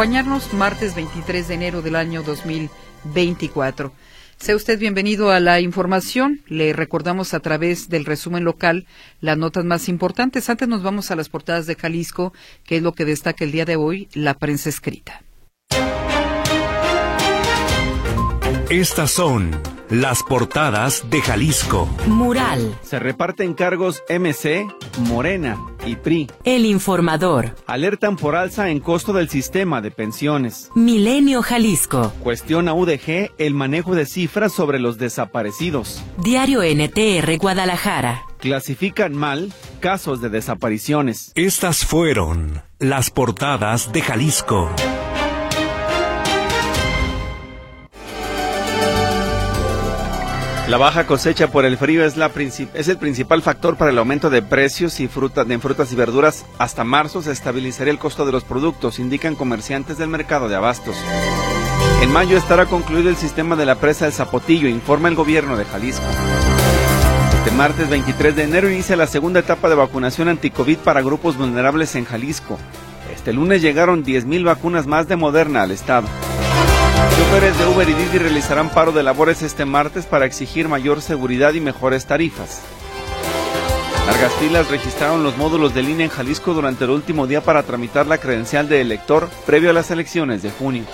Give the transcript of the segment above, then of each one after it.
acompañarnos martes 23 de enero del año 2024. Sea usted bienvenido a la información. Le recordamos a través del resumen local las notas más importantes. Antes nos vamos a las portadas de Jalisco, que es lo que destaca el día de hoy la prensa escrita. Estas son las portadas de Jalisco. Mural. Se reparten cargos MC, Morena y PRI. El informador. Alertan por alza en costo del sistema de pensiones. Milenio Jalisco. Cuestiona UDG el manejo de cifras sobre los desaparecidos. Diario NTR Guadalajara. Clasifican mal casos de desapariciones. Estas fueron las portadas de Jalisco. La baja cosecha por el frío es, el principal factor para el aumento de precios y fruta, en frutas y verduras. Hasta marzo se estabilizaría el costo de los productos, indican comerciantes del mercado de abastos. En mayo estará concluido el sistema de la presa del Zapotillo, informa el gobierno de Jalisco. Este martes 23 de enero inicia la segunda etapa de vacunación anticovid para grupos vulnerables en Jalisco. Este lunes llegaron 10.000 vacunas más de Moderna al estado. Choferes de Uber y Didi realizarán paro de labores este martes para exigir mayor seguridad y mejores tarifas. Largas filas registraron los módulos de línea en Jalisco durante el último día para tramitar la credencial de elector previo a las elecciones de junio.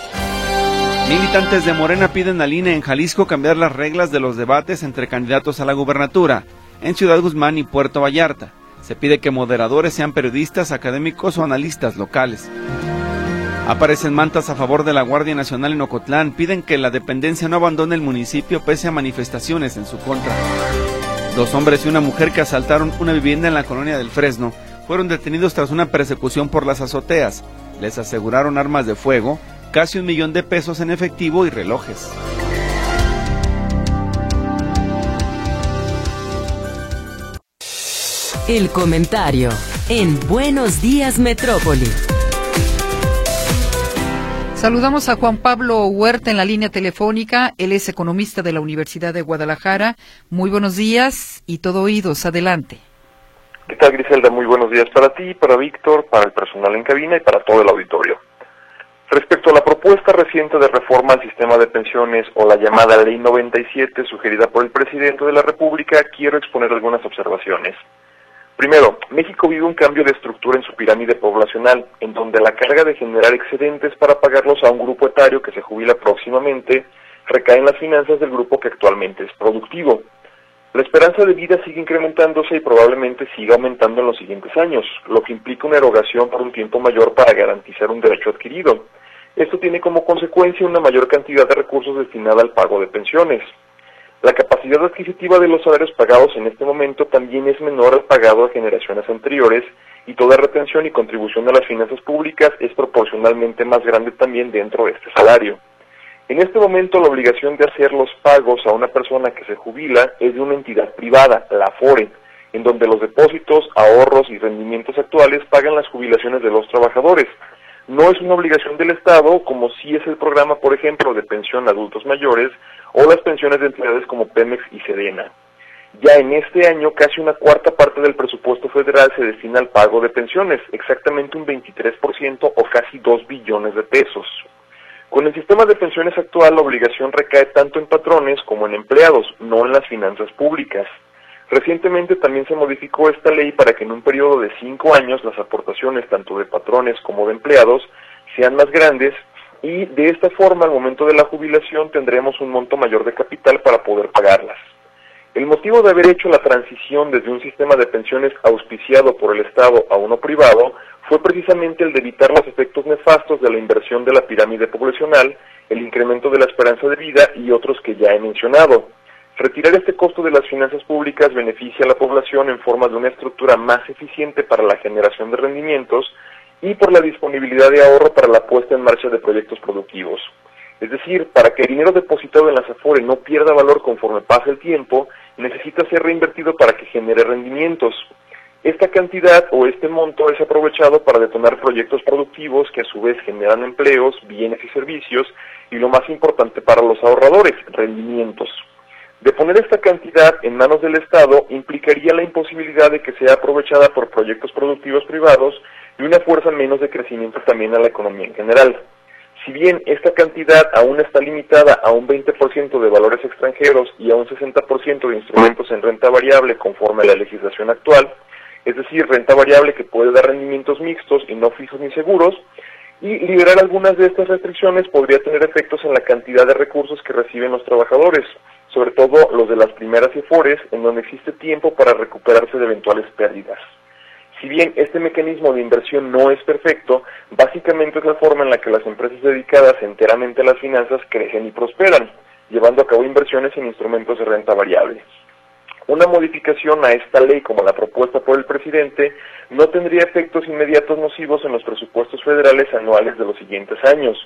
Militantes de Morena piden al INE en Jalisco cambiar las reglas de los debates entre candidatos a la gubernatura en Ciudad Guzmán y Puerto Vallarta. Se pide que moderadores sean periodistas, académicos o analistas locales. Aparecen mantas a favor de la Guardia Nacional en Ocotlán. Piden que la dependencia no abandone el municipio pese a manifestaciones en su contra. Dos hombres y una mujer que asaltaron una vivienda en la colonia del Fresno fueron detenidos tras una persecución por las azoteas. Les aseguraron armas de fuego, casi un millón de pesos en efectivo y relojes. El comentario en Buenos Días Metrópoli. Saludamos a Juan Pablo Huerta en la línea telefónica. Él es economista de la Universidad de Guadalajara. Muy buenos días y todo oídos. Adelante. ¿Qué tal, Griselda? Muy buenos días para ti, para Víctor, para el personal en cabina y para todo el auditorio. Respecto a la propuesta reciente de reforma al sistema de pensiones o la llamada Ley 97 sugerida por el presidente de la República, quiero exponer algunas observaciones. Primero, México vive un cambio de estructura en su pirámide poblacional, en donde la carga de generar excedentes para pagarlos a un grupo etario que se jubila próximamente recae en las finanzas del grupo que actualmente es productivo. La esperanza de vida sigue incrementándose y probablemente siga aumentando en los siguientes años, lo que implica una erogación por un tiempo mayor para garantizar un derecho adquirido. Esto tiene como consecuencia una mayor cantidad de recursos destinada al pago de pensiones. La capacidad adquisitiva de los salarios pagados en este momento también es menor al pagado a generaciones anteriores y toda retención y contribución a las finanzas públicas es proporcionalmente más grande también dentro de este salario. En este momento la obligación de hacer los pagos a una persona que se jubila es de una entidad privada, la AFORE, en donde los depósitos, ahorros y rendimientos actuales pagan las jubilaciones de los trabajadores. No es una obligación del Estado, como sí es el programa, por ejemplo, de pensión a adultos mayores, o las pensiones de entidades como Pemex y Sedena. Ya en este año casi una cuarta parte del presupuesto federal se destina al pago de pensiones, exactamente un 23% o casi 2 billones de pesos. Con el sistema de pensiones actual la obligación recae tanto en patrones como en empleados, no en las finanzas públicas. Recientemente también se modificó esta ley para que en un periodo de cinco años las aportaciones tanto de patrones como de empleados sean más grandes y de esta forma al momento de la jubilación tendremos un monto mayor de capital para poder pagarlas. El motivo de haber hecho la transición desde un sistema de pensiones auspiciado por el Estado a uno privado fue precisamente el de evitar los efectos nefastos de la inversión de la pirámide poblacional, el incremento de la esperanza de vida y otros que ya he mencionado. Retirar este costo de las finanzas públicas beneficia a la población en forma de una estructura más eficiente para la generación de rendimientos y por la disponibilidad de ahorro para la puesta en marcha de proyectos productivos. Es decir, para que el dinero depositado en las AFORE no pierda valor conforme pase el tiempo, necesita ser reinvertido para que genere rendimientos. Esta cantidad o este monto es aprovechado para detonar proyectos productivos que a su vez generan empleos, bienes y servicios y lo más importante para los ahorradores, rendimientos. De poner esta cantidad en manos del Estado implicaría la imposibilidad de que sea aprovechada por proyectos productivos privados y una fuerza menos de crecimiento también a la economía en general. Si bien esta cantidad aún está limitada a un 20% de valores extranjeros y a un 60% de instrumentos en renta variable conforme a la legislación actual, es decir, renta variable que puede dar rendimientos mixtos y no fijos ni seguros, y liberar algunas de estas restricciones podría tener efectos en la cantidad de recursos que reciben los trabajadores, sobre todo los de las primeras EFORES, en donde existe tiempo para recuperarse de eventuales pérdidas. Si bien este mecanismo de inversión no es perfecto, básicamente es la forma en la que las empresas dedicadas enteramente a las finanzas crecen y prosperan, llevando a cabo inversiones en instrumentos de renta variable. Una modificación a esta ley como la propuesta por el presidente no tendría efectos inmediatos nocivos en los presupuestos federales anuales de los siguientes años,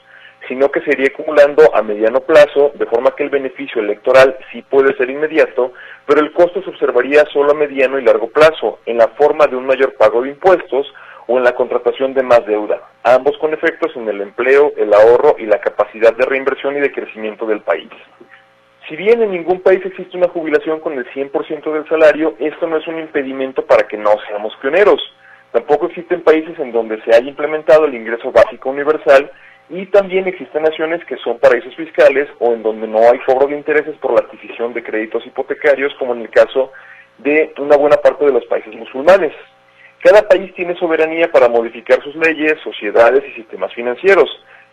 sino que se iría acumulando a mediano plazo, de forma que el beneficio electoral sí puede ser inmediato, pero el costo se observaría solo a mediano y largo plazo, en la forma de un mayor pago de impuestos o en la contratación de más deuda, ambos con efectos en el empleo, el ahorro y la capacidad de reinversión y de crecimiento del país. Si bien en ningún país existe una jubilación con el 100% del salario, esto no es un impedimento para que no seamos pioneros. Tampoco existen países en donde se haya implementado el ingreso básico universal y también existen naciones que son paraísos fiscales o en donde no hay cobro de intereses por la adquisición de créditos hipotecarios, como en el caso de una buena parte de los países musulmanes. Cada país tiene soberanía para modificar sus leyes, sociedades y sistemas financieros.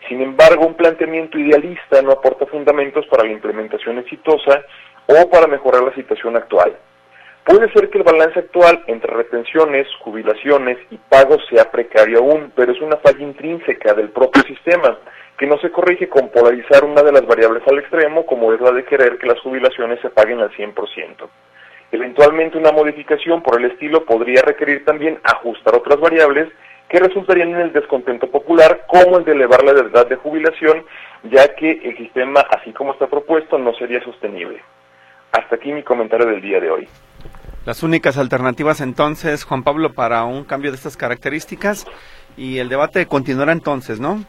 Sin embargo, un planteamiento idealista no aporta fundamentos para la implementación exitosa o para mejorar la situación actual. Puede ser que el balance actual entre retenciones, jubilaciones y pagos sea precario aún, pero es una falla intrínseca del propio sistema, que no se corrige con polarizar una de las variables al extremo, como es la de querer que las jubilaciones se paguen al 100%. Eventualmente una modificación por el estilo podría requerir también ajustar otras variables que resultarían en el descontento popular, como el de elevar la edad de jubilación, ya que el sistema, así como está propuesto, no sería sostenible. Hasta aquí mi comentario del día de hoy. Las únicas alternativas entonces, Juan Pablo, para un cambio de estas características y el debate continuará entonces, ¿no?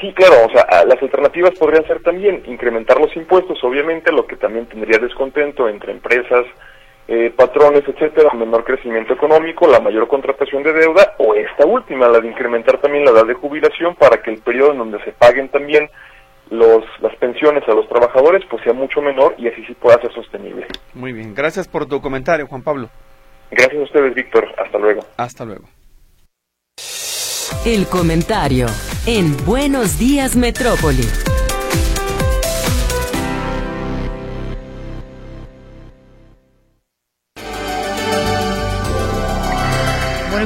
Sí, claro, o sea, las alternativas podrían ser también incrementar los impuestos, obviamente, lo que también tendría descontento entre empresas, eh, patrones, etcétera, menor crecimiento económico, la mayor contratación de deuda o esta última, la de incrementar también la edad de jubilación para que el periodo en donde se paguen también los, las pensiones a los trabajadores pues sea mucho menor y así sí pueda ser sostenible. Muy bien, gracias por tu comentario, Juan Pablo. Gracias a ustedes, Víctor. Hasta luego. Hasta luego. El comentario en Buenos Días Metrópoli.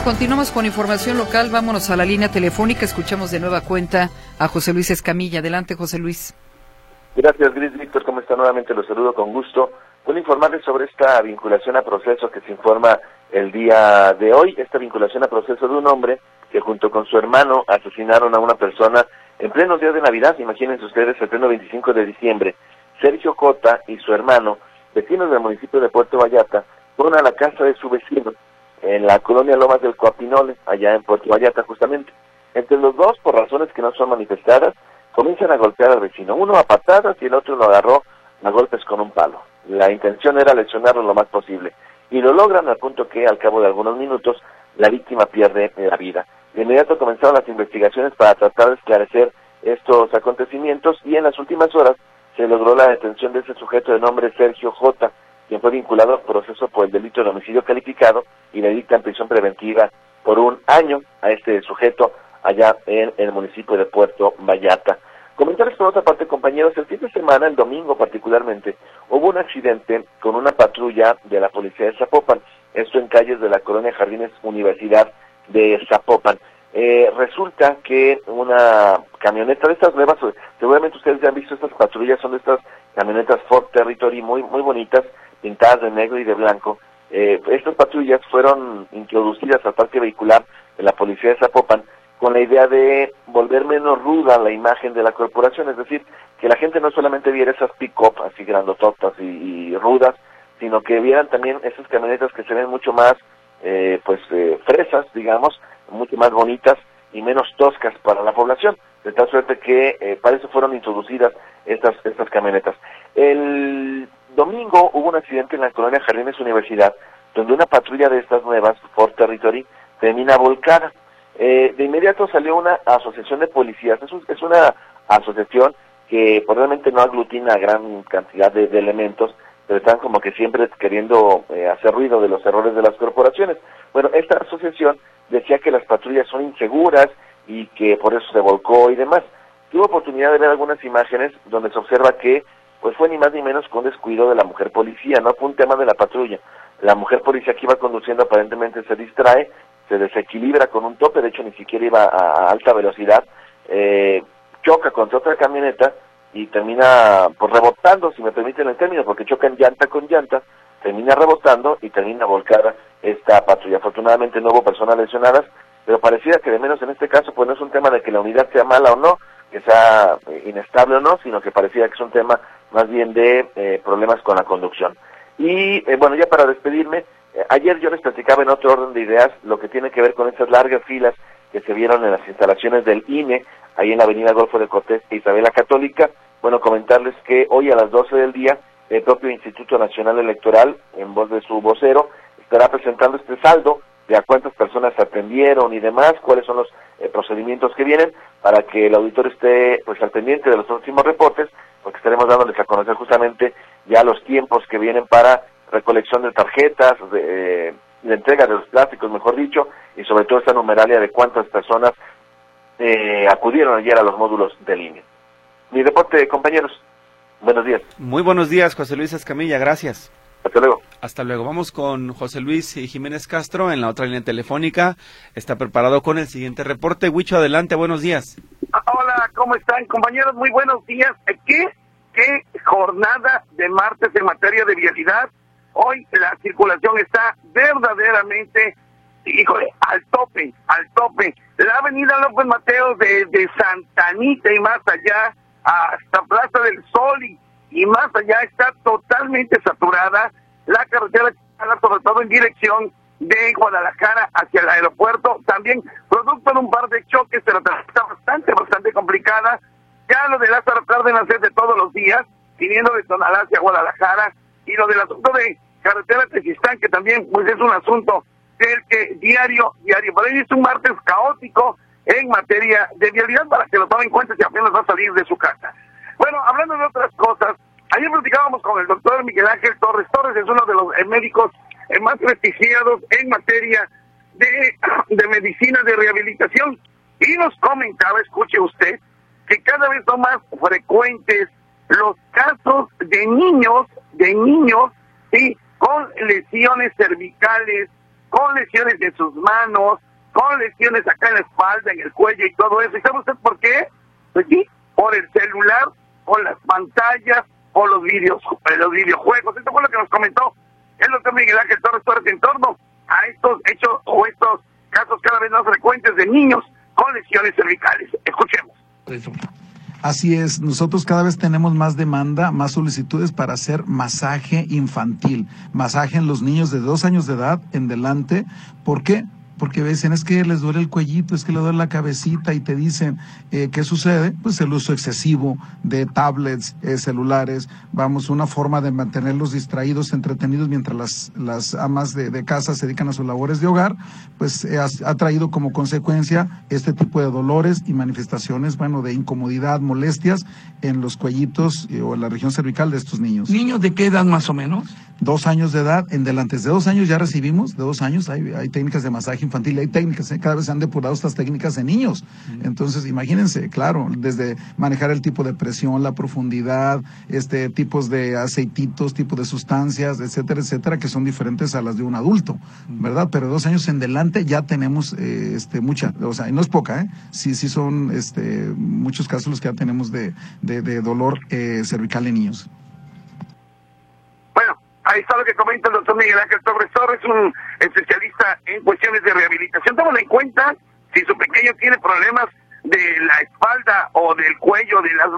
Continuamos con información local. Vámonos a la línea telefónica. Escuchamos de nueva cuenta a José Luis Escamilla. Adelante, José Luis. Gracias, Gris Víctor. ¿Cómo está? Nuevamente los saludo con gusto. Puedo informarles sobre esta vinculación a proceso que se informa el día de hoy. Esta vinculación a proceso de un hombre que junto con su hermano asesinaron a una persona en pleno día de Navidad. Imagínense ustedes, el pleno 25 de diciembre. Sergio Cota y su hermano, vecinos del municipio de Puerto Vallarta, fueron a la casa de su vecino en la colonia Lomas del Coapinole, allá en Puerto Vallarta justamente. Entre los dos, por razones que no son manifestadas, comienzan a golpear al vecino, uno a patadas y el otro lo agarró a golpes con un palo. La intención era lesionarlo lo más posible y lo logran al punto que al cabo de algunos minutos la víctima pierde la vida. De inmediato comenzaron las investigaciones para tratar de esclarecer estos acontecimientos y en las últimas horas se logró la detención de ese sujeto de nombre Sergio J., quien fue vinculado al proceso por el delito de homicidio calificado y le dictan prisión preventiva por un año a este sujeto allá en, el municipio de Puerto Vallarta. Comentarios por otra parte, compañeros, el fin de semana, el domingo particularmente, hubo un accidente con una patrulla de la policía de Zapopan, esto en calles de la colonia Jardines Universidad de Zapopan. Eh, resulta que una camioneta de estas nuevas, seguramente ustedes ya han visto estas patrullas, son de estas camionetas Ford Territory muy, muy bonitas, pintadas de negro y de blanco. Eh, estas patrullas fueron introducidas al parque vehicular de la policía de Zapopan con la idea de volver menos ruda la imagen de la corporación, es decir, que la gente no solamente viera esas pick-up así grandototas y, rudas, sino que vieran también esas camionetas que se ven mucho más, eh, pues, eh, fresas, digamos, mucho más bonitas y menos toscas para la población, de tal suerte que eh, para eso fueron introducidas estas, estas camionetas. El domingo hubo un accidente en la colonia Jardines Universidad, donde una patrulla de estas nuevas, Ford Territory, termina volcada. Eh, de inmediato salió una asociación de policías, es, es una asociación que probablemente no aglutina gran cantidad de, elementos, pero están como que siempre queriendo eh, hacer ruido de los errores de las corporaciones. Bueno, esta asociación decía que las patrullas son inseguras y que por eso se volcó y demás. Tuve oportunidad de ver algunas imágenes donde se observa que pues fue ni más ni menos con descuido de la mujer policía, no fue un tema de la patrulla. La mujer policía que iba conduciendo aparentemente se distrae, se desequilibra con un tope, de hecho ni siquiera iba a, alta velocidad, eh, choca contra otra camioneta y termina pues rebotando, si me permiten el término, porque choca en llanta con llanta, termina rebotando y termina volcada esta patrulla. Afortunadamente no hubo personas lesionadas, pero parecía que de menos en este caso pues no es un tema de que la unidad sea mala o no, que sea eh, inestable o no, sino que parecía que es un tema más bien de eh, problemas con la conducción. Y eh, bueno, ya para despedirme, ayer yo les platicaba en otro orden de ideas lo que tiene que ver con esas largas filas que se vieron en las instalaciones del INE, ahí en la avenida Golfo de Cortés e Isabela Católica. Bueno, comentarles que hoy a las 12 del día, el propio Instituto Nacional Electoral, en voz de su vocero, estará presentando este saldo de a cuántas personas atendieron y demás, cuáles son los eh, procedimientos que vienen, para que el auditor esté pues al pendiente de los próximos reportes, porque estaremos dándoles a conocer justamente ya los tiempos que vienen para recolección de tarjetas, de, de entrega de los plásticos, mejor dicho, y sobre todo esta numeralia de cuántas personas eh, acudieron ayer a los módulos de línea. Mi deporte, compañeros. Buenos días. Muy buenos días, José Luis Escamilla. Gracias. Hasta luego. Hasta luego. Vamos con José Luis Jiménez Castro en la otra línea telefónica. Está preparado con el siguiente reporte. Huicho, adelante. Buenos días. Hola, ¿cómo están, compañeros? Muy buenos días. ¿Qué, qué jornada de martes en materia de vialidad? Hoy la circulación está verdaderamente híjole, al tope, al tope. La avenida López Mateos de, de Santanita y más allá, hasta Plaza del Sol y, más allá está totalmente saturada. La carretera, sobre todo en dirección de Guadalajara hacia el aeropuerto, también producto de un par de choques, pero está bastante, bastante complicada. Ya lo de Lázaro Cárdenas es de todos los días, viniendo de Tonalá hacia Guadalajara, y lo del asunto de carretera Tejistán, que también pues es un asunto del que diario, diario, por ahí es un martes caótico en materia de vialidad para que lo tomen en cuenta si apenas va a salir de su casa. Bueno, hablando de otras cosas, ayer platicábamos con el doctor Miguel Ángel Torres. Torres es uno de los eh, médicos eh, más prestigiados en materia de, de medicina de rehabilitación y nos comentaba, escuche usted, que cada vez son más frecuentes los casos de niños, de niños, sí, con lesiones cervicales, con lesiones de sus manos, con lesiones acá en la espalda, en el cuello y todo eso. ¿Y sabe usted por qué? Pues sí, por el celular, por las pantallas, por los, videos, los videojuegos. Esto fue lo que nos comentó el doctor Miguel Ángel Torres Torres en torno a estos hechos o estos casos cada vez más frecuentes de niños con lesiones cervicales. Escuchemos. Así es, nosotros cada vez tenemos más demanda, más solicitudes para hacer masaje infantil, masaje en los niños de dos años de edad en delante. ¿Por qué? Porque dicen es que les duele el cuellito, es que le duele la cabecita y te dicen eh, qué sucede, pues el uso excesivo de tablets, eh, celulares, vamos, una forma de mantenerlos distraídos, entretenidos mientras las, las amas de, de casa se dedican a sus labores de hogar, pues eh, ha, traído como consecuencia este tipo de dolores y manifestaciones, bueno, de incomodidad, molestias en los cuellitos o en la región cervical de estos niños. ¿Niños de qué edad más o menos? Dos años de edad, en delante de dos años ya recibimos, de dos años hay, hay técnicas de masaje infantil, hay técnicas, ¿eh? cada vez se han depurado estas técnicas en niños. Entonces, imagínense, claro, desde manejar el tipo de presión, la profundidad, este tipos de aceititos, tipos de sustancias, etcétera, etcétera, que son diferentes a las de un adulto, ¿verdad? Pero dos años en delante ya tenemos eh, este mucha, o sea, y no es poca, ¿eh? Sí, sí son este muchos casos los que ya tenemos de, de, dolor eh, cervical en niños. Ahí está lo que comenta el doctor Miguel Ángel Torres Torres, un especialista en cuestiones de rehabilitación. Tómalo en cuenta si su pequeño tiene problemas de la espalda o del cuello, de las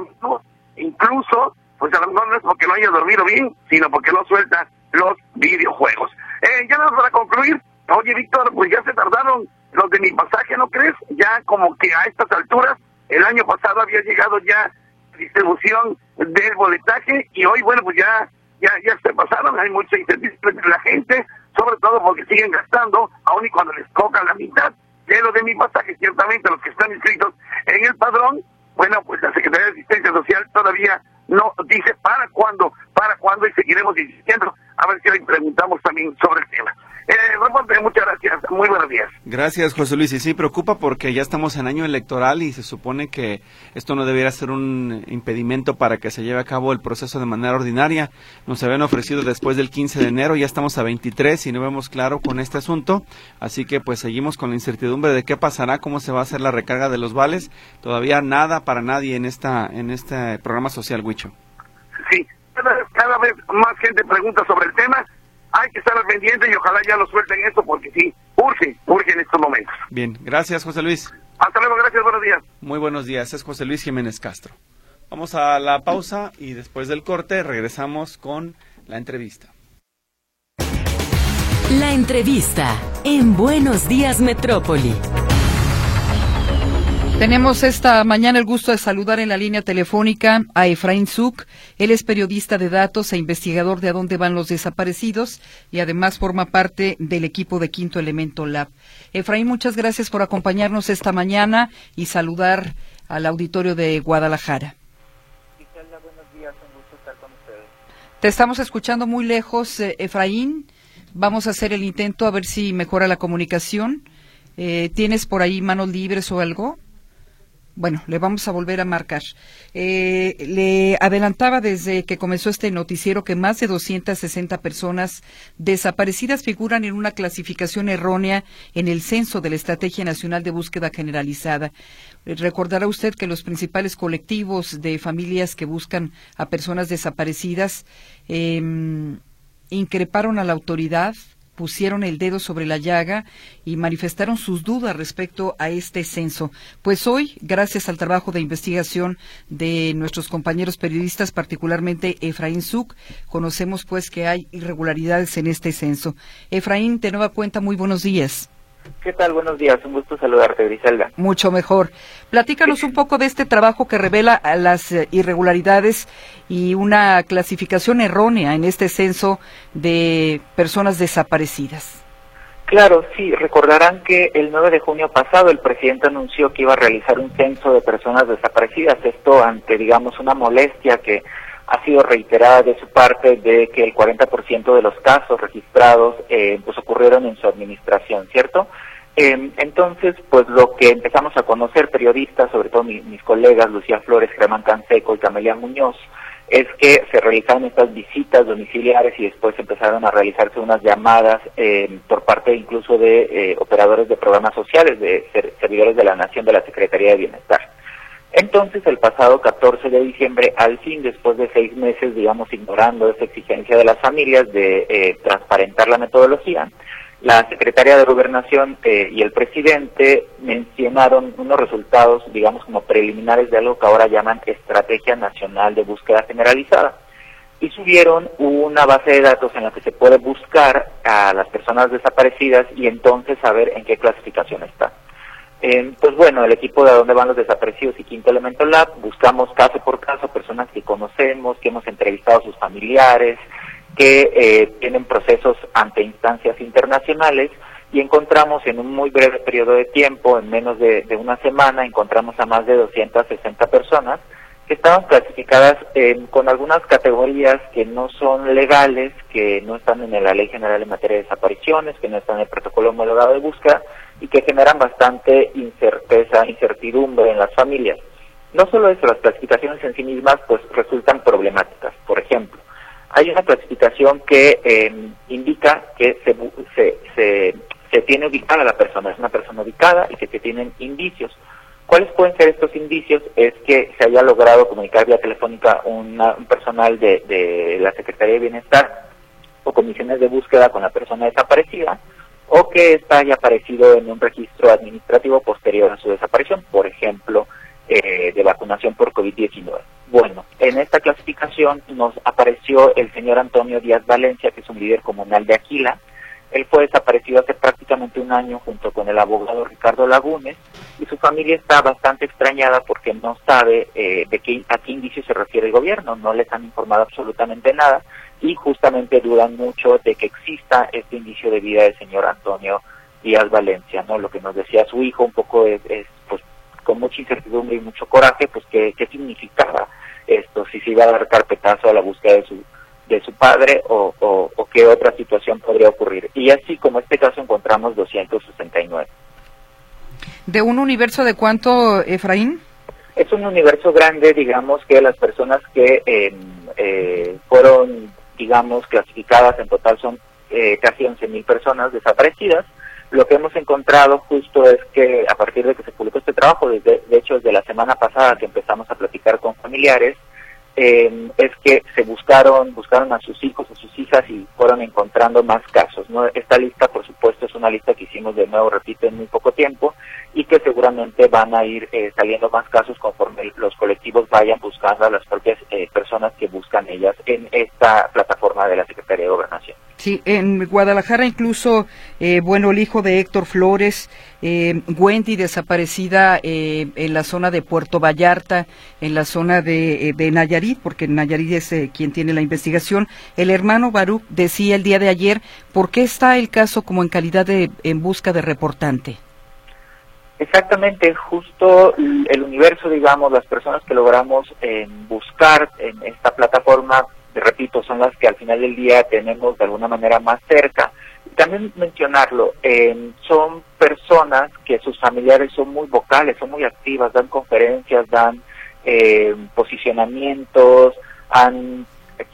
incluso, pues a lo mejor no es porque no haya dormido bien, sino porque no suelta los videojuegos. Eh, ya nada para concluir, oye Víctor, pues ya se tardaron los de mi pasaje, ¿no crees? Ya como que a estas alturas, el año pasado había llegado ya distribución del boletaje y hoy, bueno, pues ya ya, ya se pasaron, hay mucha incertidumbre entre la gente, sobre todo porque siguen gastando, aun y cuando les toca la mitad. de lo de mi pasaje, ciertamente los que están inscritos en el padrón, bueno, pues la Secretaría de Asistencia Social todavía no dice para cuándo, para cuándo y seguiremos insistiendo a ver si le preguntamos también sobre el tema. Eh, muchas gracias. Muy buenos días. Gracias, José Luis. Y sí, preocupa porque ya estamos en año electoral y se supone que esto no debiera ser un impedimento para que se lleve a cabo el proceso de manera ordinaria. Nos habían ofrecido después del 15 de enero, ya estamos a 23 y no vemos claro con este asunto. Así que pues seguimos con la incertidumbre de qué pasará, cómo se va a hacer la recarga de los vales. Todavía nada para nadie en esta en este programa social, Huicho. Sí, cada vez más gente pregunta sobre el tema hay que estar al pendiente y ojalá ya lo suelten esto porque sí, urge, urge en estos momentos. Bien, gracias José Luis. Hasta luego, gracias, buenos días. Muy buenos días, es José Luis Jiménez Castro. Vamos a la pausa y después del corte regresamos con la entrevista. La entrevista en Buenos Días Metrópoli. Tenemos esta mañana el gusto de saludar en la línea telefónica a Efraín Zuc. Él es periodista de datos e investigador de a dónde van los desaparecidos y además forma parte del equipo de Quinto Elemento Lab. Efraín, muchas gracias por acompañarnos esta mañana y saludar al auditorio de Guadalajara. buenos días, un gusto estar con ustedes. Te estamos escuchando muy lejos, eh, Efraín. Vamos a hacer el intento a ver si mejora la comunicación. Eh, ¿Tienes por ahí manos libres o algo? Bueno, le vamos a volver a marcar. Eh, le adelantaba desde que comenzó este noticiero que más de 260 personas desaparecidas figuran en una clasificación errónea en el censo de la Estrategia Nacional de Búsqueda Generalizada. Recordará usted que los principales colectivos de familias que buscan a personas desaparecidas em, increparon a la autoridad pusieron el dedo sobre la llaga y manifestaron sus dudas respecto a este censo. Pues hoy, gracias al trabajo de investigación de nuestros compañeros periodistas, particularmente Efraín Zuc, conocemos pues que hay irregularidades en este censo. Efraín, de nueva cuenta, muy buenos días. ¿Qué tal? Buenos días, un gusto saludarte, Griselda. Mucho mejor. Platícanos un poco de este trabajo que revela las eh, irregularidades y una clasificación errónea en este censo de personas desaparecidas. Claro, sí, recordarán que el 9 de junio pasado el presidente anunció que iba a realizar un censo de personas desaparecidas, esto ante, digamos, una molestia que ha sido reiterada de su parte de que el 40% de los casos registrados eh, pues ocurrieron en su administración, ¿cierto? Eh, entonces, pues lo que empezamos a conocer periodistas, sobre todo mis colegas Lucía Flores, Germán Canseco y Camelia Muñoz, es que se realizaron estas visitas domiciliares y después empezaron a realizarse unas llamadas eh, por parte incluso de eh, operadores de programas sociales, de servidores de la Nación de la Secretaría de Bienestar. Entonces, el pasado 14 de diciembre, al fin, después de seis meses, digamos, ignorando esa exigencia de las familias de eh, transparentar la metodología, la secretaria de Gobernación eh, y el presidente mencionaron unos resultados, digamos, como preliminares de algo que ahora llaman Estrategia Nacional de Búsqueda Generalizada. Y subieron una base de datos en la que se puede buscar a las personas desaparecidas y entonces saber en qué clasificación están. Eh, pues bueno, el equipo de dónde van los desaparecidos y Quinto Elemento Lab, buscamos caso por caso personas que conocemos, que hemos entrevistado a sus familiares, que eh, tienen procesos ante instancias internacionales y encontramos en un muy breve periodo de tiempo, en menos de, una semana, encontramos a más de 260 personas que estaban clasificadas con algunas categorías que no son legales, que no están en la Ley General en materia de desapariciones, que no están en el protocolo homologado de búsqueda y que generan bastante incerteza, incertidumbre en las familias. No solo eso, las clasificaciones en sí mismas pues resultan problemáticas. Por ejemplo, hay una clasificación que em, indica que se, se, se, tiene ubicada la persona, es una persona ubicada y que se tienen indicios. ¿Cuáles pueden ser estos indicios? Es que se haya logrado comunicar vía telefónica un personal de, de la Secretaría de Bienestar o comisiones de búsqueda con la persona desaparecida, o que ésta haya aparecido en un registro administrativo posterior a su desaparición, por ejemplo, eh, de vacunación por COVID-19. Bueno, en esta clasificación nos apareció el señor Antonio Díaz Valencia, que es un líder comunal de Aquila. Él fue desaparecido hace prácticamente un año junto con el abogado Ricardo Lagunes su familia está bastante extrañada porque no sabe eh, de qué, a qué indicio se refiere el gobierno, no les han informado absolutamente nada y justamente dudan mucho de que exista este indicio de vida del señor Antonio Díaz Valencia, ¿no? Lo que nos decía su hijo un poco es, pues con mucha incertidumbre y mucho coraje, pues qué, qué significaba esto, si se iba a dar carpetazo a la búsqueda de su de su padre o, o, qué otra situación podría ocurrir. Y así como este caso encontramos 269. ¿De un universo de cuánto, Efraín? Es un universo grande, digamos, que las personas que em, eh, fueron, digamos, clasificadas en total son eh, casi 11.000 personas desaparecidas. Lo que hemos encontrado justo es que a partir de que se publicó este trabajo, desde, de hecho desde la semana pasada que empezamos a platicar con familiares, eh, es que se buscaron, buscaron a sus hijos, a sus hijas y fueron encontrando más casos. ¿no? Esta lista, por supuesto, es una lista que hicimos de nuevo, repito, en muy poco tiempo y que seguramente van a ir eh, saliendo más casos conforme los colectivos vayan buscando a las propias eh, personas que buscan ellas en esta plataforma de la Secretaría de Gobernación. Sí, en Guadalajara incluso, eh, bueno, el hijo de Héctor Flores, eh, Wendy desaparecida eh, en la zona de Puerto Vallarta, en la zona de, de Nayarit, porque Nayarit es quien tiene la investigación. El hermano Baruch decía el día de ayer, ¿por qué está el caso como en calidad de en busca de reportante? Exactamente, justo el universo, digamos, las personas que logramos buscar en esta plataforma repito, son las que al final del día tenemos de alguna manera más cerca. También mencionarlo, eh, son personas que sus familiares son muy vocales, son muy activas, dan conferencias, dan eh, posicionamientos, han,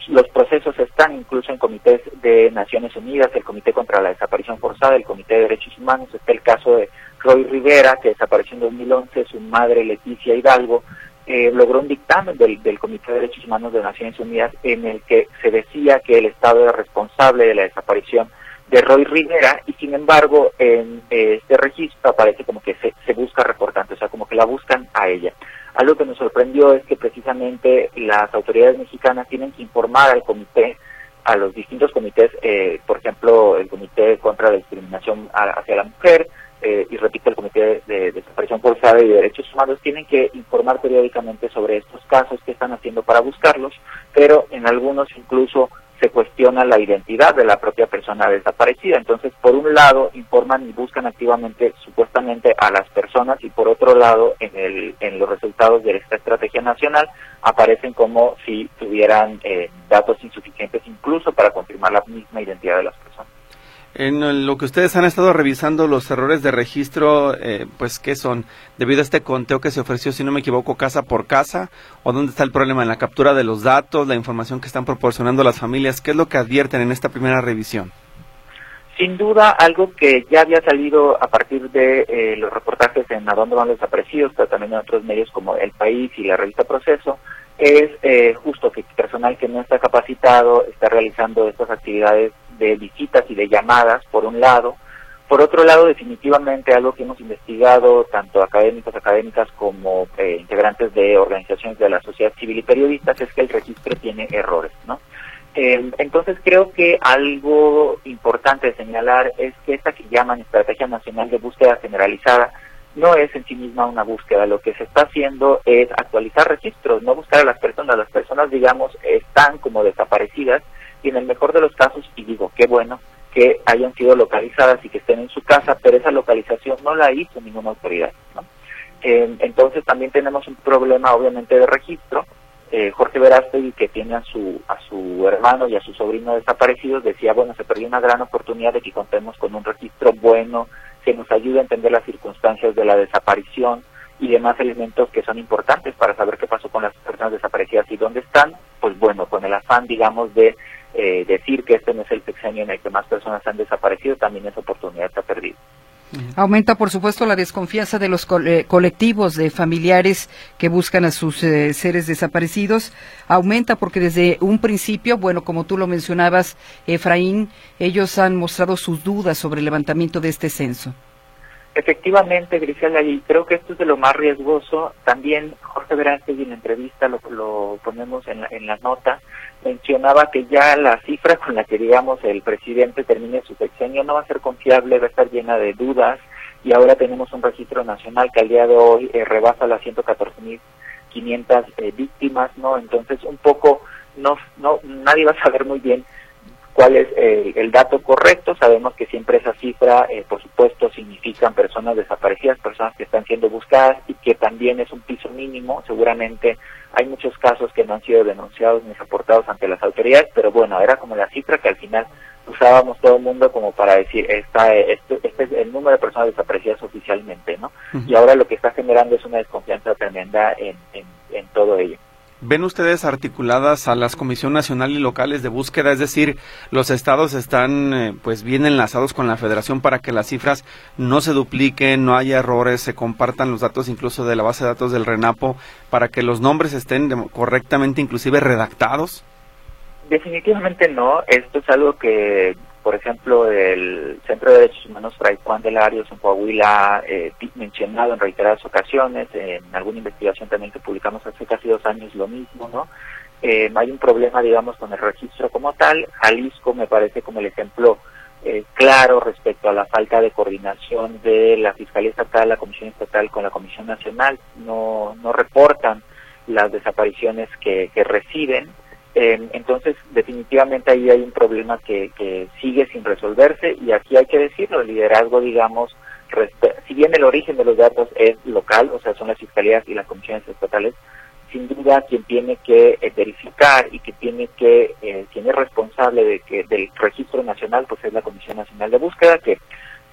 los procesos están incluso en comités de Naciones Unidas, el Comité contra la Desaparición Forzada, el Comité de Derechos Humanos, está el caso de Roy Rivera, que desapareció en 2011, su madre Leticia Hidalgo, eh, logró un dictamen del, Comité de Derechos Humanos de Naciones Unidas en el que se decía que el Estado era responsable de la desaparición de Roy Rivera y sin embargo en eh, este registro aparece como que se, se busca reportante, o sea, como que la buscan a ella. Algo que nos sorprendió es que precisamente las autoridades mexicanas tienen que informar al comité, a los distintos comités, eh, por ejemplo, el Comité contra la Discriminación hacia la Mujer, eh, y repito, el Comité de, Desaparición Forzada y de Derechos Humanos tienen que informar periódicamente sobre estos casos que están haciendo para buscarlos, pero en algunos incluso se cuestiona la identidad de la propia persona desaparecida. Entonces, por un lado, informan y buscan activamente, supuestamente, a las personas y por otro lado, en, el, en los resultados de esta estrategia nacional, aparecen como si tuvieran eh, datos insuficientes incluso para confirmar la misma identidad de las personas. En lo que ustedes han estado revisando los errores de registro, eh, pues ¿qué son? Debido a este conteo que se ofreció, si no me equivoco, casa por casa, o dónde está el problema en la captura de los datos, la información que están proporcionando las familias, ¿qué es lo que advierten en esta primera revisión? Sin duda, algo que ya había salido a partir de eh, los reportajes en A dónde van los desaparecidos, pero también en otros medios como El País y la revista Proceso, es eh, justo que personal que no está capacitado está realizando estas actividades de visitas y de llamadas, por un lado. Por otro lado, definitivamente algo que hemos investigado, tanto académicos, académicas como eh, integrantes de organizaciones de la sociedad civil y periodistas, es que el registro tiene errores, ¿no? Eh, entonces creo que algo importante de señalar es que esta que llaman Estrategia Nacional de Búsqueda Generalizada no es en sí misma una búsqueda, lo que se está haciendo es actualizar registros, no buscar a las personas, las personas digamos están como desaparecidas y en el mejor de los casos, y digo, qué bueno, que hayan sido localizadas y que estén en su casa, pero esa localización no la hizo ninguna autoridad. Eh, entonces también tenemos un problema obviamente de registro. Eh, Jorge Verástegui, que tiene a su, a su hermano y a su sobrino desaparecidos, decía, bueno, se perdió una gran oportunidad de que contemos con un registro bueno, que nos ayude a entender las circunstancias de la desaparición y demás elementos que son importantes para saber qué pasó con las personas desaparecidas y dónde están, pues bueno, con el afán, digamos, de eh, decir que este no es el sexenio en el que más personas han desaparecido, también esa oportunidad está perdida. Aumenta, por supuesto, la desconfianza de los eh, colectivos de familiares que buscan a sus eh, seres desaparecidos. Aumenta porque desde un principio, bueno, como tú lo mencionabas, Efraín, ellos han mostrado sus dudas sobre el levantamiento de este censo. Efectivamente, Grisela, y creo que esto es de lo más riesgoso. También Jorge y en la entrevista lo, lo ponemos en la, en la nota, mencionaba que ya la cifra con la que, digamos, el presidente termine su sexenio no va a ser confiable, va a estar llena de dudas, y ahora tenemos un registro nacional que al día de hoy eh, rebasa las 114.500 eh, víctimas, ¿no? Entonces, un poco, no, no, nadie va a saber muy bien cuál es el dato correcto. Sabemos que siempre esa cifra, eh, por supuesto, significan personas desaparecidas, personas que están siendo buscadas y que también es un piso mínimo. Seguramente hay muchos casos que no han sido denunciados ni reportados ante las autoridades, pero bueno, era como la cifra que al final usábamos todo el mundo como para decir, esta, este, este es el número de personas desaparecidas oficialmente, ¿no? Y ahora lo que está generando es una desconfianza tremenda en, en todo ello. ¿Ven ustedes articuladas a las comisiones nacional y locales de búsqueda? Es decir, los estados están eh, pues bien enlazados con la federación para que las cifras no se dupliquen, no haya errores, se compartan los datos incluso de la base de datos del RENAPO para que los nombres estén correctamente inclusive redactados. Definitivamente no. Esto es algo que por ejemplo, el Centro de Derechos Humanos Fray Juan de Larios en Coahuila, eh, mencionado en reiteradas ocasiones, en alguna investigación también que publicamos hace casi dos años lo mismo, ¿no? Eh, hay un problema, digamos, con el registro como tal. Jalisco me parece como el ejemplo eh, claro respecto a la falta de coordinación de la Fiscalía Estatal, la Comisión Estatal con la Comisión Nacional. No, no reportan las desapariciones que, que reciben eh, entonces, definitivamente ahí hay un problema que, que, sigue sin resolverse y aquí hay que decirlo, el liderazgo, digamos, si bien el origen de los datos es local, o sea, son las fiscalías y las comisiones estatales, sin duda quien tiene que eh, verificar y que tiene que, eh, quien es responsable de que del registro nacional, pues es la Comisión Nacional de Búsqueda, que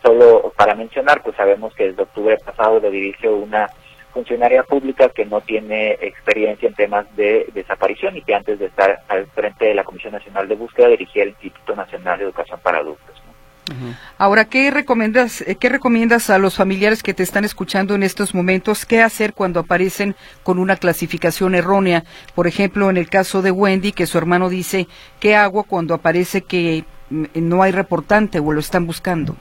solo para mencionar, pues sabemos que desde octubre pasado le dirigió una funcionaria pública que no tiene experiencia en temas de desaparición y que antes de estar al frente de la Comisión Nacional de Búsqueda dirigía el Instituto Nacional de Educación para Adultos. Ahora, ¿qué recomiendas, eh, ¿qué recomiendas a los familiares que te están escuchando en estos momentos? ¿Qué hacer cuando aparecen con una clasificación errónea? Por ejemplo, en el caso de Wendy, que su hermano dice, ¿qué hago cuando aparece que mm, no hay reportante o lo están buscando?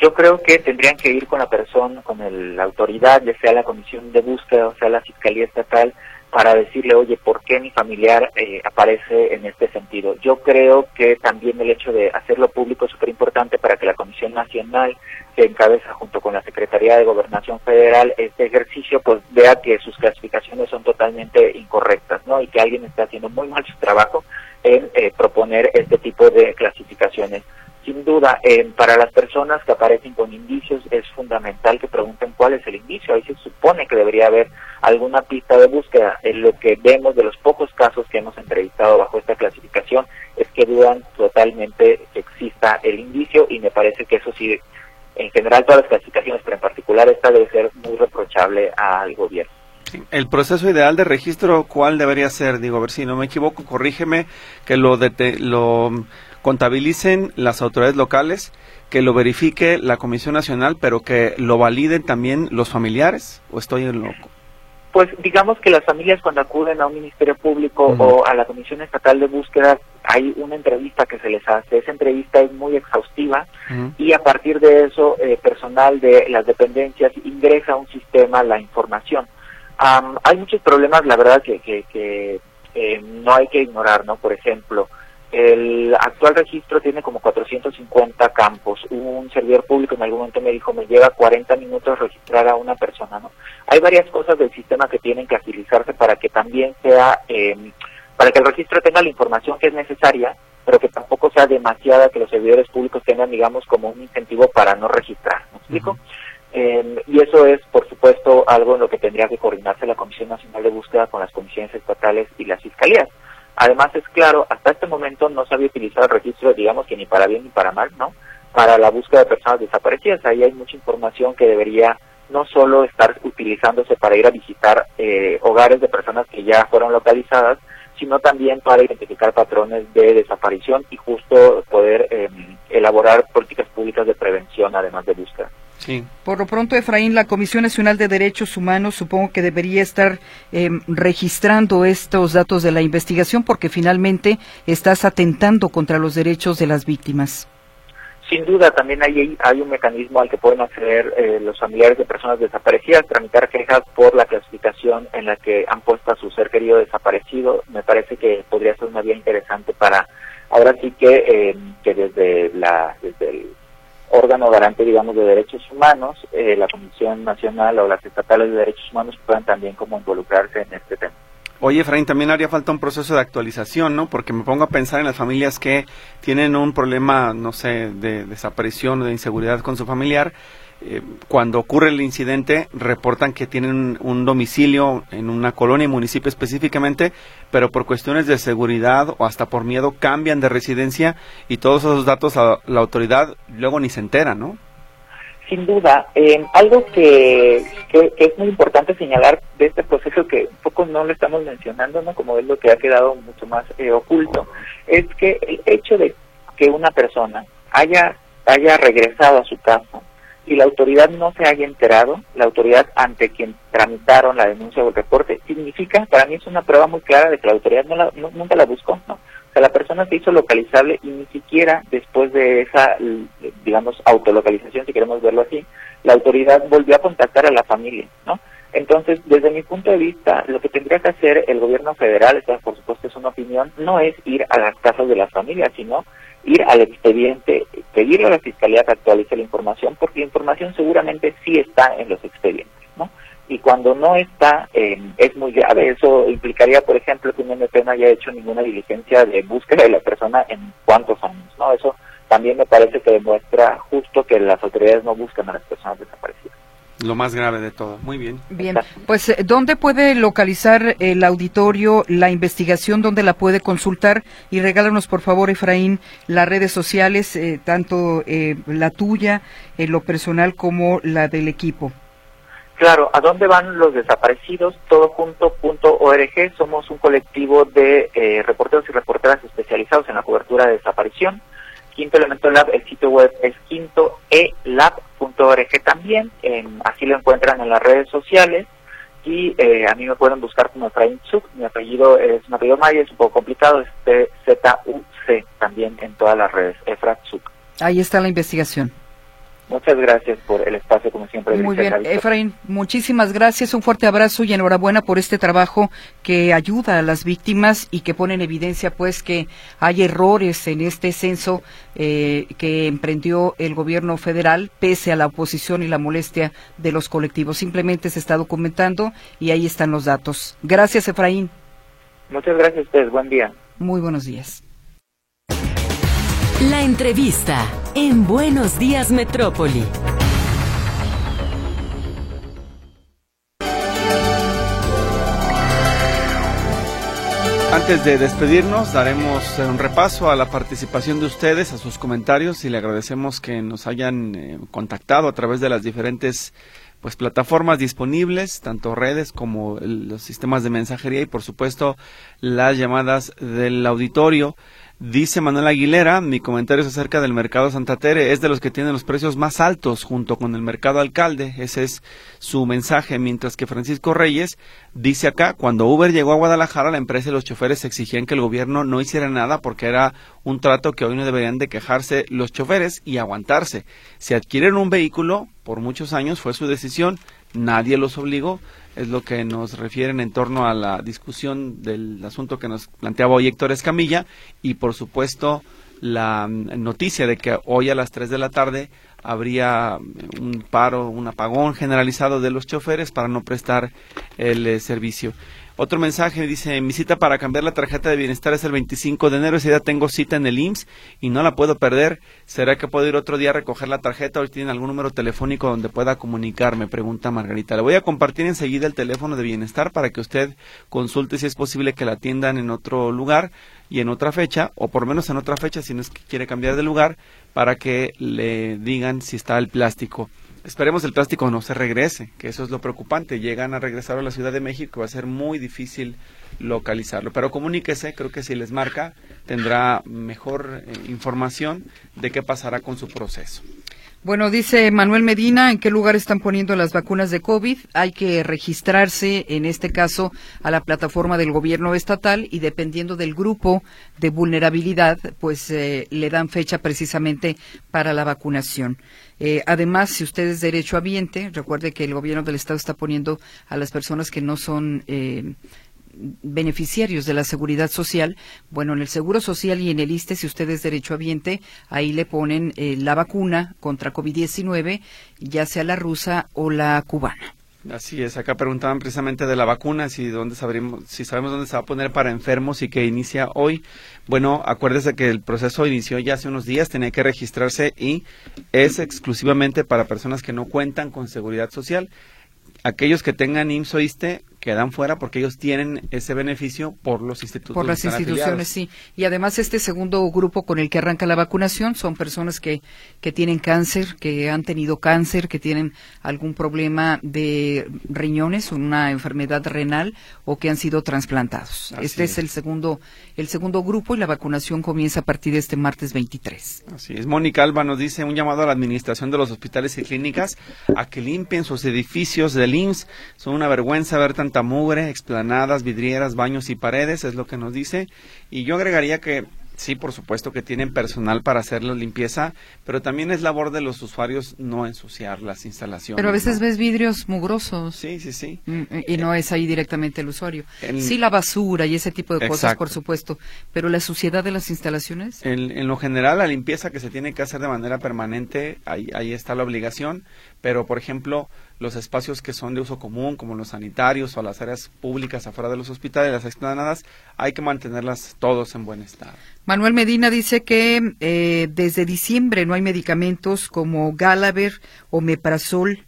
Yo creo que tendrían que ir con la persona, con la autoridad, ya sea la comisión de búsqueda o sea la fiscalía estatal, para decirle, oye, ¿por qué mi familiar eh, aparece en este sentido? Yo creo que también el hecho de hacerlo público es súper importante para que la Comisión Nacional, que encabeza junto con la Secretaría de Gobernación Federal este ejercicio, pues vea que sus clasificaciones son totalmente incorrectas, ¿no? Y que alguien está haciendo muy mal su trabajo en eh, proponer este tipo de clasificaciones sin duda, eh, para las personas que aparecen con indicios es fundamental que pregunten cuál es el indicio. Ahí se supone que debería haber alguna pista de búsqueda. En lo que vemos de los pocos casos que hemos entrevistado bajo esta clasificación es que dudan totalmente que exista el indicio y me parece que eso sí, en general todas las clasificaciones, pero en particular esta debe ser muy reprochable al gobierno. El proceso ideal de registro, ¿cuál debería ser? Digo, a ver si no me equivoco, corrígeme, que lo, de lo contabilicen las autoridades locales, que lo verifique la Comisión Nacional, pero que lo validen también los familiares, o estoy en loco? Pues digamos que las familias cuando acuden a un ministerio público o a la Comisión Estatal de Búsqueda hay una entrevista que se les hace. Esa entrevista es muy exhaustiva y a partir de eso eh, personal de las dependencias ingresa a un sistema la información. hay muchos problemas, la verdad, que, que, eh, no hay que ignorar, ¿no? Por ejemplo, el actual registro tiene como 450 campos. Un servidor público en algún momento me dijo, me lleva 40 minutos registrar a una persona, ¿no? Hay varias cosas del sistema que tienen que agilizarse para que también sea, eh, para que el registro tenga la información que es necesaria, pero que tampoco sea demasiada que los servidores públicos tengan, digamos, como un incentivo para no registrar. ¿Me explico? Eh, y eso es, por supuesto, algo en lo que tendría que coordinarse la Comisión Nacional de Búsqueda con las comisiones estatales y las fiscalías. Además, es claro, hasta este momento no se había utilizado el registro, digamos que ni para bien ni para mal, ¿no? Para la búsqueda de personas desaparecidas. Ahí hay mucha información que debería no solo estar utilizándose para ir a visitar eh, hogares de personas que ya fueron localizadas, sino también para identificar patrones de desaparición y justo poder em, elaborar políticas públicas de prevención, además de búsqueda. Por lo pronto, Efraín, la Comisión Nacional de Derechos Humanos supongo que debería estar em, registrando estos datos de la investigación porque finalmente estás atentando contra los derechos de las víctimas. Sin duda, también hay, hay un mecanismo al que pueden acceder eh, los familiares de personas desaparecidas, tramitar quejas por la clasificación en la que han puesto a su ser querido desaparecido. Me parece que podría ser una vía interesante para, ahora sí que, em, que desde, la, desde el órgano garante, digamos, de derechos humanos, eh, la Comisión Nacional o las estatales de derechos humanos puedan también como involucrarse en este tema. Oye, Efraín, también haría falta un proceso de actualización, ¿no? Porque me pongo a pensar en las familias que tienen un problema, no sé, de desaparición o de inseguridad con su familiar. Eh, cuando ocurre el incidente, reportan que tienen un domicilio en una colonia y municipio específicamente, pero por cuestiones de seguridad o hasta por miedo cambian de residencia y todos esos datos a la autoridad luego ni se entera, ¿no? sin duda, eh, algo que, que, es muy importante señalar de este proceso que un poco no lo estamos mencionando, ¿no? como es lo que ha quedado mucho más eh, oculto, es que el hecho de que una persona haya, haya regresado a su casa y la autoridad no se haya enterado, la autoridad ante quien tramitaron la denuncia o el reporte, significa, para mí es una prueba muy clara de que la autoridad no la, nunca la buscó, ¿no? O sea, la persona se hizo localizable y ni siquiera después de esa, digamos, autolocalización, si queremos verlo así, la autoridad volvió a contactar a la familia, ¿no? Entonces, desde mi punto de vista, lo que tendría que hacer el gobierno federal, esta por supuesto es una opinión, no es ir a las casas de las familias, sino ir al expediente, pedirle a la fiscalía que actualice la información, porque la información seguramente sí está en los expedientes, ¿no? y cuando no está eh, es muy grave. Eso implicaría, por ejemplo, que un MP no haya hecho ninguna diligencia de búsqueda de la persona en cuántos años, ¿no? Eso también me parece que demuestra justo que las autoridades no buscan a las personas desaparecidas. Lo más grave de todo. Muy bien. Bien, pues eh, ¿dónde puede localizar el auditorio la investigación? ¿Dónde la puede consultar? Y regálanos, por favor, Efraín, las redes sociales, eh, tanto la tuya, lo personal, como la del equipo. Claro, ¿a dónde van los desaparecidos? Todojunto.org. Somos un colectivo de eh, reporteros y reporteras especializados en la cobertura de desaparición. Quinto Elemento Lab, el sitio web es quintoelab.org también. así lo encuentran en las redes sociales. Y eh, a mí me pueden buscar como Efraín Zuk. Mi apellido es un apellido maya, es un poco complicado, es T-Z-U-C también en todas las redes, Efra Zuk. Ahí está la investigación. Muchas gracias por el espacio, como siempre. Muy bien, Efraín, muchísimas gracias, un fuerte abrazo y enhorabuena por este trabajo que ayuda a las víctimas y que pone en evidencia, pues, que hay errores en este censo eh, que emprendió el gobierno federal, pese a la oposición y la molestia de los colectivos. Simplemente se está documentando y ahí están los datos. Gracias, Efraín. Muchas gracias a ustedes. Buen día. Muy buenos días. La entrevista en Buenos Días Metrópoli. Antes de despedirnos, daremos un repaso a la participación de ustedes, a sus comentarios y le agradecemos que nos hayan eh, contactado a través de las diferentes pues plataformas disponibles, tanto redes como los sistemas de mensajería y por supuesto las llamadas del auditorio. Dice Manuel Aguilera, mi comentario es acerca del mercado Santa Tere, es de los que tienen los precios más altos junto con el mercado alcalde, ese es su mensaje, mientras que Francisco Reyes dice acá, cuando Uber llegó a Guadalajara, la empresa y los choferes exigían que el gobierno no hiciera nada porque era un trato que hoy no deberían de quejarse los choferes y aguantarse. Si adquieren un vehículo, por muchos años fue su decisión, nadie los obligó, es lo que nos refieren en torno a la discusión del asunto que nos planteaba hoy Héctor Escamilla y por supuesto la mm, noticia de que hoy a las 3 de la tarde habría un paro, un apagón generalizado de los choferes para no prestar el eh, servicio. Otro mensaje dice, mi cita para cambiar la tarjeta de bienestar es el 25 de enero, ese día tengo cita en el IMSS y no la puedo perder. ¿Será que puedo ir otro día a recoger la tarjeta o tienen algún número telefónico donde pueda comunicarme? Pregunta Margarita. Le voy a compartir enseguida el teléfono de bienestar para que usted consulte si es posible que la atiendan en otro lugar y en otra fecha, o por menos en otra fecha si no es que quiere cambiar de lugar, para que le digan si está el plástico. Esperemos el plástico no se regrese, que eso es lo preocupante. Llegan a regresar a la Ciudad de México, va a ser muy difícil localizarlo. Pero comuníquese, creo que si les marca tendrá mejor eh, información de qué pasará con su proceso. Bueno, dice Manuel Medina, ¿en qué lugar están poniendo las vacunas de COVID? Hay que registrarse, en este caso, a la plataforma del gobierno estatal y dependiendo del grupo de vulnerabilidad, pues eh, le dan fecha precisamente para la vacunación. Eh, además, si usted es derecho habiente, recuerde que el gobierno del Estado está poniendo a las personas que no son eh, beneficiarios de la seguridad social, bueno, en el Seguro Social y en el ISTE, si usted es derechohabiente, ahí le ponen eh, la vacuna contra COVID-19, ya sea la rusa o la cubana. Así es, acá preguntaban precisamente de la vacuna, si dónde sabremos, si sabemos dónde se va a poner para enfermos y que inicia hoy. Bueno, acuérdese que el proceso inició ya hace unos días, tenía que registrarse y es exclusivamente para personas que no cuentan con seguridad social. Aquellos que tengan IMSS quedan fuera porque ellos tienen ese beneficio por los institutos. Por las instituciones, sí. Y además este segundo grupo con el que arranca la vacunación son personas que, que tienen cáncer, que han tenido cáncer, que tienen algún problema de riñones, una enfermedad renal o que han sido trasplantados. este es. el segundo el segundo grupo y la vacunación comienza a partir de este martes 23. Así es. Mónica Alba nos dice un llamado a la administración de los hospitales y clínicas a que limpien sus edificios del IMSS. Son una vergüenza ver tan mugre, explanadas, vidrieras, baños y paredes, es lo que nos dice. Y yo agregaría que sí, por supuesto que tienen personal para hacer la limpieza, pero también es labor de los usuarios no ensuciar las instalaciones. Pero a veces ves vidrios mugrosos. Sí, sí, sí. Mm, y no es ahí directamente el usuario. sí, la basura y ese tipo de cosas, por supuesto, pero la suciedad de las instalaciones. En, en, lo general, la limpieza que se tiene que hacer de manera permanente, ahí, ahí está la obligación, pero por ejemplo, los espacios que son de uso común, como los sanitarios o las áreas públicas afuera de los hospitales, las explanadas, hay que mantenerlas todos en buen estado. Manuel Medina dice que eh, desde diciembre no hay medicamentos como Galaver, Omeprazol,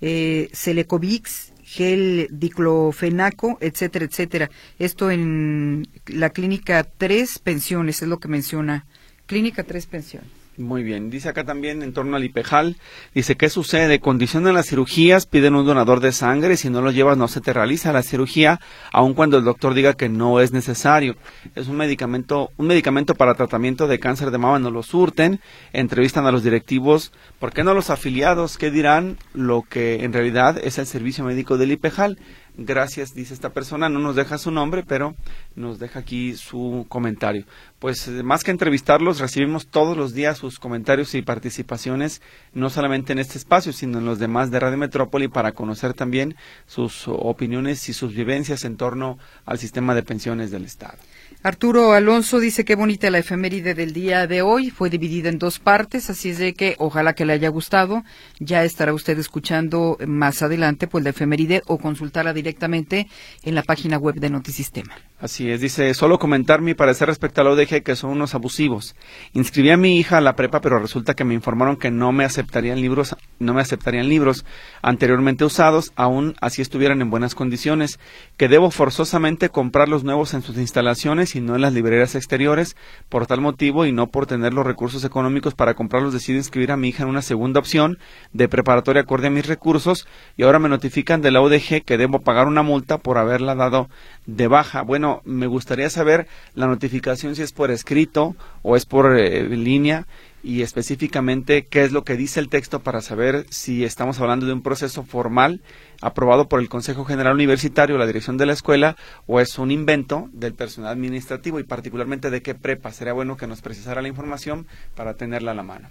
eh, Celecovix, gel diclofenaco, etcétera, etcétera. Esto en la clínica Tres Pensiones es lo que menciona. Clínica Tres Pensiones. Muy bien. Dice acá también en torno al IPEJAL, dice, ¿qué sucede? Condicionan las cirugías, piden un donador de sangre, si no lo llevas no se te realiza la cirugía, aun cuando el doctor diga que no es necesario. Es un medicamento, un medicamento para tratamiento de cáncer de mama, no lo surten, entrevistan a los directivos, ¿por qué no los afiliados? ¿Qué dirán? Lo que en realidad es el servicio médico del IPEJAL. Gracias, dice esta persona, no nos deja su nombre, pero nos deja aquí su comentario. Pues eh, más que entrevistarlos, recibimos todos los días sus comentarios y participaciones, no solamente en este espacio, sino en los demás de Radio Metrópoli, para conocer también sus opiniones y sus vivencias en torno al sistema de pensiones del Estado. Arturo Alonso dice que bonita la efeméride del día de hoy. Fue dividida en dos partes, así es de que ojalá que le haya gustado. Ya estará usted escuchando más adelante pues la efeméride o consultarla directamente en la página web de Notisistema. Así es, dice, solo comentar mi parecer respecto a la ODG que son unos abusivos. Inscribí a mi hija a la prepa, pero resulta que me informaron que no me aceptarían libros, no me aceptarían libros anteriormente usados, aún así estuvieran en buenas condiciones, que debo forzosamente comprar los nuevos en sus instalaciones y no en las librerías exteriores. Por tal motivo y no por tener los recursos económicos para comprarlos, decido inscribir a mi hija en una segunda opción de preparatoria acorde a mis recursos y ahora me notifican de la ODG que debo pagar una multa por haberla dado de baja. Bueno, me gustaría saber la notificación si es por escrito o es por eh, línea y específicamente qué es lo que dice el texto para saber si estamos hablando de un proceso formal aprobado por el Consejo General Universitario, la dirección de la escuela, o es un invento del personal administrativo y particularmente de qué prepa. Sería bueno que nos precisara la información para tenerla a la mano.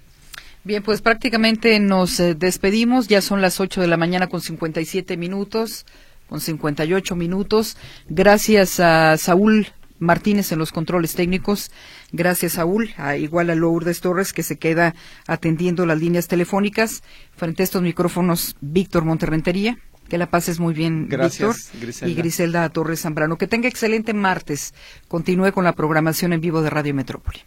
Bien, pues prácticamente nos eh, despedimos. Ya son las 8 de la mañana con 57 minutos con 58 minutos. Gracias a Saúl Martínez en los controles técnicos. Gracias, Saúl. A, igual a Lourdes Torres, que se queda atendiendo las líneas telefónicas. Frente a estos micrófonos, Víctor Monterrentería. Que la pases muy bien, Gracias, Víctor. Y Griselda Torres Zambrano. Que tenga excelente martes. Continúe con la programación en vivo de Radio Metrópoli.